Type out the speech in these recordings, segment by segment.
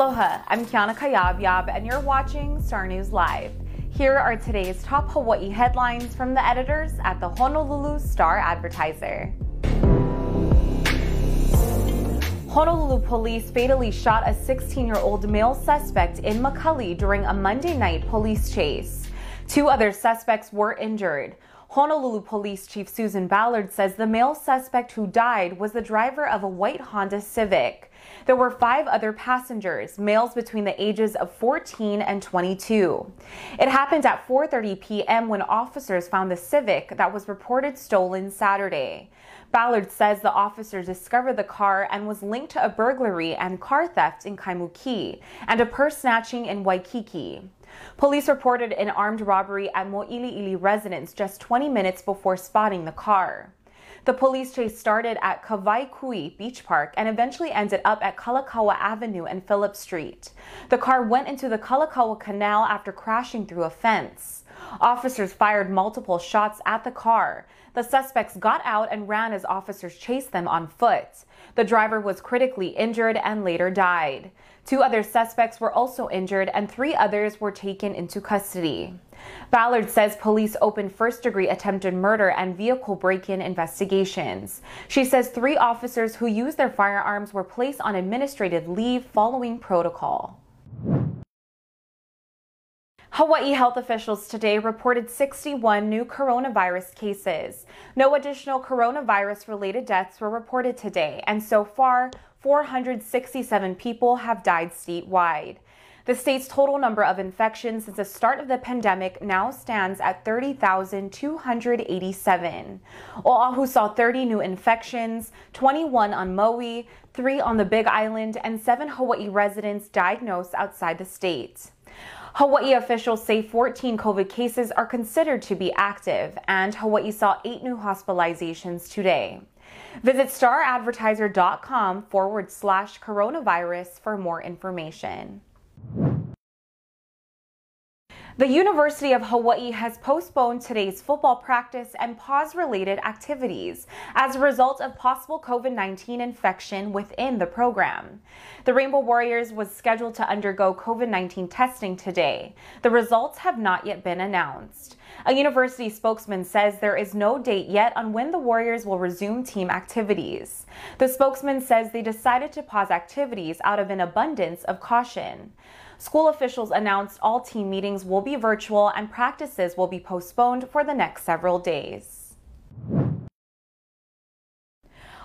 Aloha, I'm Kiana Kayabyab, and you're watching Star News Live. Here are today's top Hawaii headlines from the editors at the Honolulu Star Advertiser. Honolulu police fatally shot a 16 year old male suspect in McCully during a Monday night police chase. Two other suspects were injured. Honolulu Police Chief Susan Ballard says the male suspect who died was the driver of a white Honda Civic. There were five other passengers, males between the ages of 14 and 22. It happened at 4:30 p.m. when officers found the Civic that was reported stolen Saturday. Ballard says the officers discovered the car and was linked to a burglary and car theft in Kaimuki and a purse snatching in Waikiki. Police reported an armed robbery at Mo'iliili residence just 20 minutes before spotting the car. The police chase started at Kawaikui Beach Park and eventually ended up at Kalakaua Avenue and Phillips Street. The car went into the Kalakaua Canal after crashing through a fence. Officers fired multiple shots at the car. The suspects got out and ran as officers chased them on foot. The driver was critically injured and later died. Two other suspects were also injured and three others were taken into custody. Ballard says police opened first degree attempted murder and vehicle break in investigations. She says three officers who used their firearms were placed on administrative leave following protocol. Hawaii health officials today reported 61 new coronavirus cases. No additional coronavirus related deaths were reported today, and so far, 467 people have died statewide. The state's total number of infections since the start of the pandemic now stands at 30,287. Oahu saw 30 new infections, 21 on Maui, 3 on the Big Island, and 7 Hawaii residents diagnosed outside the state. Hawaii officials say 14 COVID cases are considered to be active, and Hawaii saw eight new hospitalizations today. Visit staradvertiser.com forward slash coronavirus for more information. The University of Hawaii has postponed today's football practice and pause related activities as a result of possible COVID 19 infection within the program. The Rainbow Warriors was scheduled to undergo COVID 19 testing today. The results have not yet been announced. A university spokesman says there is no date yet on when the Warriors will resume team activities. The spokesman says they decided to pause activities out of an abundance of caution. School officials announced all team meetings will be virtual and practices will be postponed for the next several days.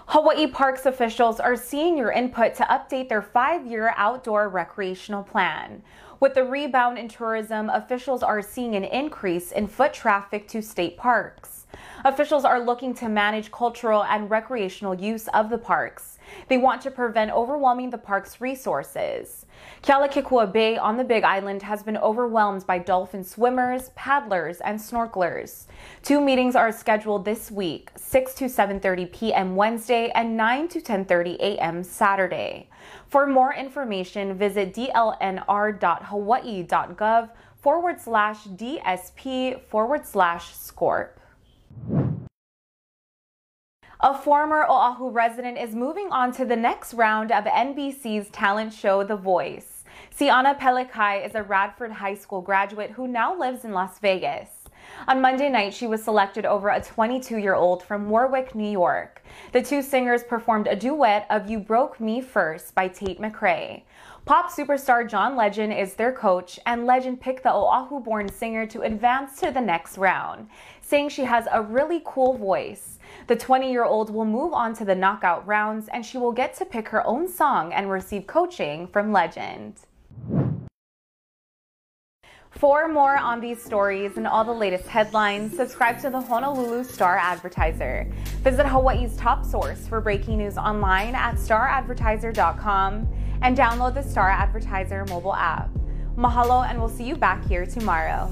Hawaii Parks officials are seeing your input to update their five year outdoor recreational plan. With the rebound in tourism, officials are seeing an increase in foot traffic to state parks. Officials are looking to manage cultural and recreational use of the parks. They want to prevent overwhelming the park's resources. Kealakekua Bay on the Big Island has been overwhelmed by dolphin swimmers, paddlers, and snorkelers. Two meetings are scheduled this week, 6 to 7:30 p.m. Wednesday and 9 to 10:30 a.m. Saturday. For more information, visit dlnr.hawaii.gov forward slash DSP forward slash SCORP. A former Oahu resident is moving on to the next round of NBC's talent show The Voice. Ciana Pelekai is a Radford High School graduate who now lives in Las Vegas. On Monday night, she was selected over a 22 year old from Warwick, New York. The two singers performed a duet of You Broke Me First by Tate McRae. Pop superstar John Legend is their coach, and Legend picked the Oahu born singer to advance to the next round, saying she has a really cool voice. The 20 year old will move on to the knockout rounds, and she will get to pick her own song and receive coaching from Legend. For more on these stories and all the latest headlines, subscribe to the Honolulu Star Advertiser. Visit Hawaii's top source for breaking news online at staradvertiser.com and download the Star Advertiser mobile app. Mahalo, and we'll see you back here tomorrow.